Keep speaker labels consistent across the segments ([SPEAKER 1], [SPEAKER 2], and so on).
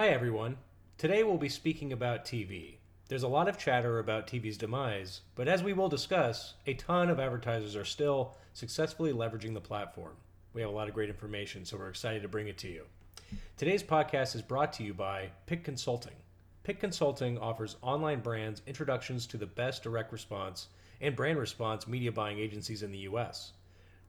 [SPEAKER 1] Hi, everyone. Today we'll be speaking about TV. There's a lot of chatter about TV's demise, but as we will discuss, a ton of advertisers are still successfully leveraging the platform. We have a lot of great information, so we're excited to bring it to you. Today's podcast is brought to you by Pick Consulting. Pick Consulting offers online brands introductions to the best direct response and brand response media buying agencies in the US.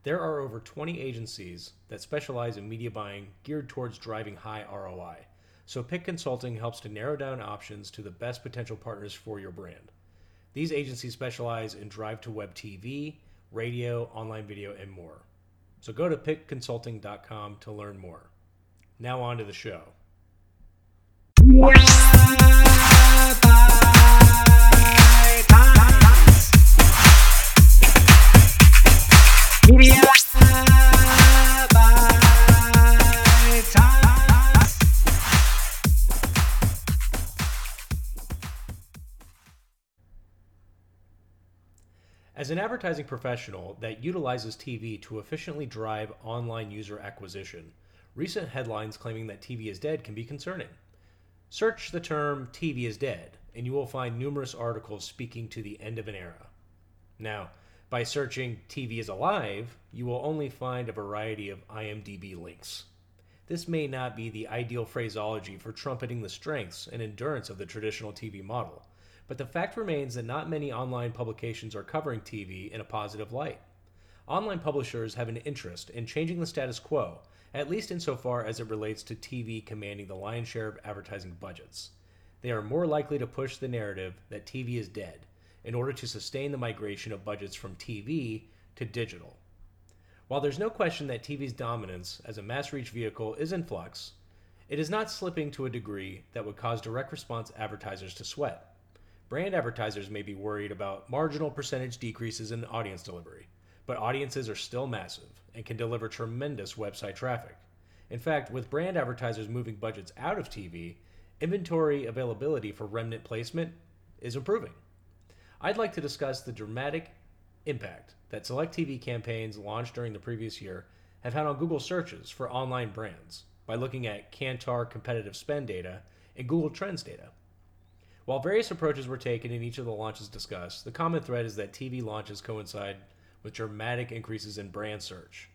[SPEAKER 1] There are over 20 agencies that specialize in media buying geared towards driving high ROI. So Pick Consulting helps to narrow down options to the best potential partners for your brand. These agencies specialize in drive to web TV, radio, online video, and more. So go to pickconsulting.com to learn more. Now on to the show. As an advertising professional that utilizes TV to efficiently drive online user acquisition, recent headlines claiming that TV is dead can be concerning. Search the term TV is dead, and you will find numerous articles speaking to the end of an era. Now, by searching TV is alive, you will only find a variety of IMDb links. This may not be the ideal phraseology for trumpeting the strengths and endurance of the traditional TV model, but the fact remains that not many online publications are covering TV in a positive light. Online publishers have an interest in changing the status quo, at least insofar as it relates to TV commanding the lion's share of advertising budgets. They are more likely to push the narrative that TV is dead in order to sustain the migration of budgets from TV to digital. While there's no question that TV's dominance as a mass reach vehicle is in flux, it is not slipping to a degree that would cause direct response advertisers to sweat. Brand advertisers may be worried about marginal percentage decreases in audience delivery, but audiences are still massive and can deliver tremendous website traffic. In fact, with brand advertisers moving budgets out of TV, inventory availability for remnant placement is improving. I'd like to discuss the dramatic impact that select TV campaigns launched during the previous year have had on Google searches for online brands by looking at Kantar competitive spend data and Google Trends data. While various approaches were taken in each of the launches discussed, the common thread is that TV launches coincide with dramatic increases in brand search.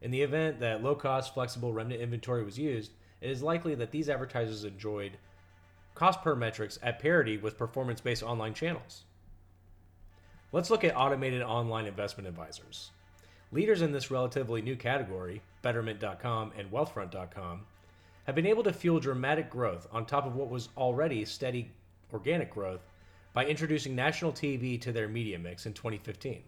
[SPEAKER 1] In the event that low cost, flexible remnant inventory was used, it is likely that these advertisers enjoyed cost per metrics at parity with performance based online channels. Let's look at automated online investment advisors. Leaders in this relatively new category, Betterment.com and Wealthfront.com, have been able to fuel dramatic growth on top of what was already steady organic growth by introducing national TV to their media mix in 2015.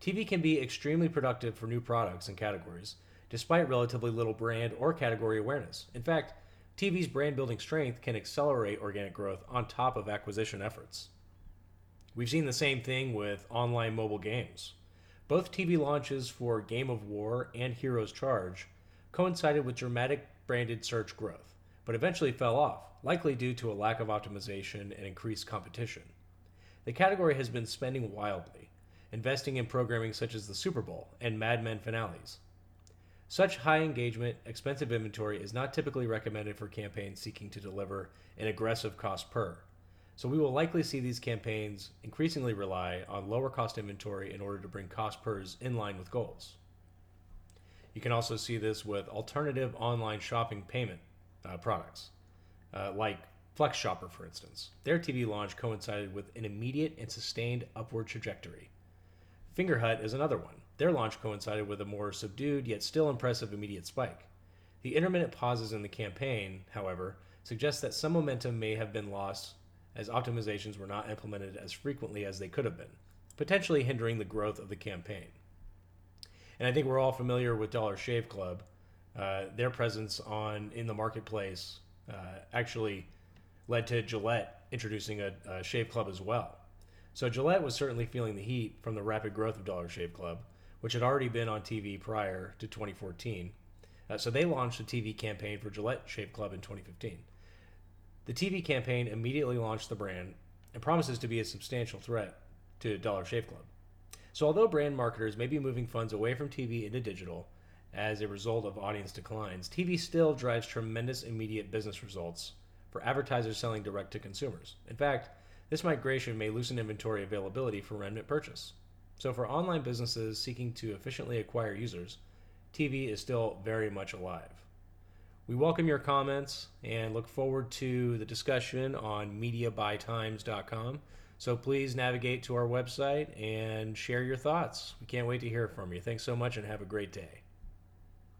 [SPEAKER 1] TV can be extremely productive for new products and categories, despite relatively little brand or category awareness. In fact, TV's brand building strength can accelerate organic growth on top of acquisition efforts. We've seen the same thing with online mobile games. Both TV launches for Game of War and Heroes Charge coincided with dramatic branded search growth, but eventually fell off, likely due to a lack of optimization and increased competition. The category has been spending wildly, investing in programming such as the Super Bowl and Mad Men finales. Such high engagement, expensive inventory is not typically recommended for campaigns seeking to deliver an aggressive cost per. So we will likely see these campaigns increasingly rely on lower cost inventory in order to bring cost pers in line with goals. You can also see this with alternative online shopping payment uh, products, uh, like Flex Shopper, for instance. Their TV launch coincided with an immediate and sustained upward trajectory. Fingerhut is another one. Their launch coincided with a more subdued yet still impressive immediate spike. The intermittent pauses in the campaign, however, suggest that some momentum may have been lost as optimizations were not implemented as frequently as they could have been, potentially hindering the growth of the campaign. And I think we're all familiar with Dollar Shave Club. Uh, their presence on in the marketplace uh, actually led to Gillette introducing a, a, Shave Club as well. So Gillette was certainly feeling the heat from the rapid growth of Dollar Shave Club, which had already been on TV prior to 2014. Uh, so they launched a TV campaign for Gillette Shave Club in 2015. The TV campaign immediately launched the brand and promises to be a substantial threat to Dollar Shave Club. So, although brand marketers may be moving funds away from TV into digital, as a result of audience declines, TV still drives tremendous immediate business results for advertisers selling direct to consumers. In fact, this migration may loosen inventory availability for remnant purchase. So, for online businesses seeking to efficiently acquire users, TV is still very much alive. We welcome your comments and look forward to the discussion on mediabytimes.com. So please navigate to our website and share your thoughts. We can't wait to hear from you. Thanks so much and have a great day.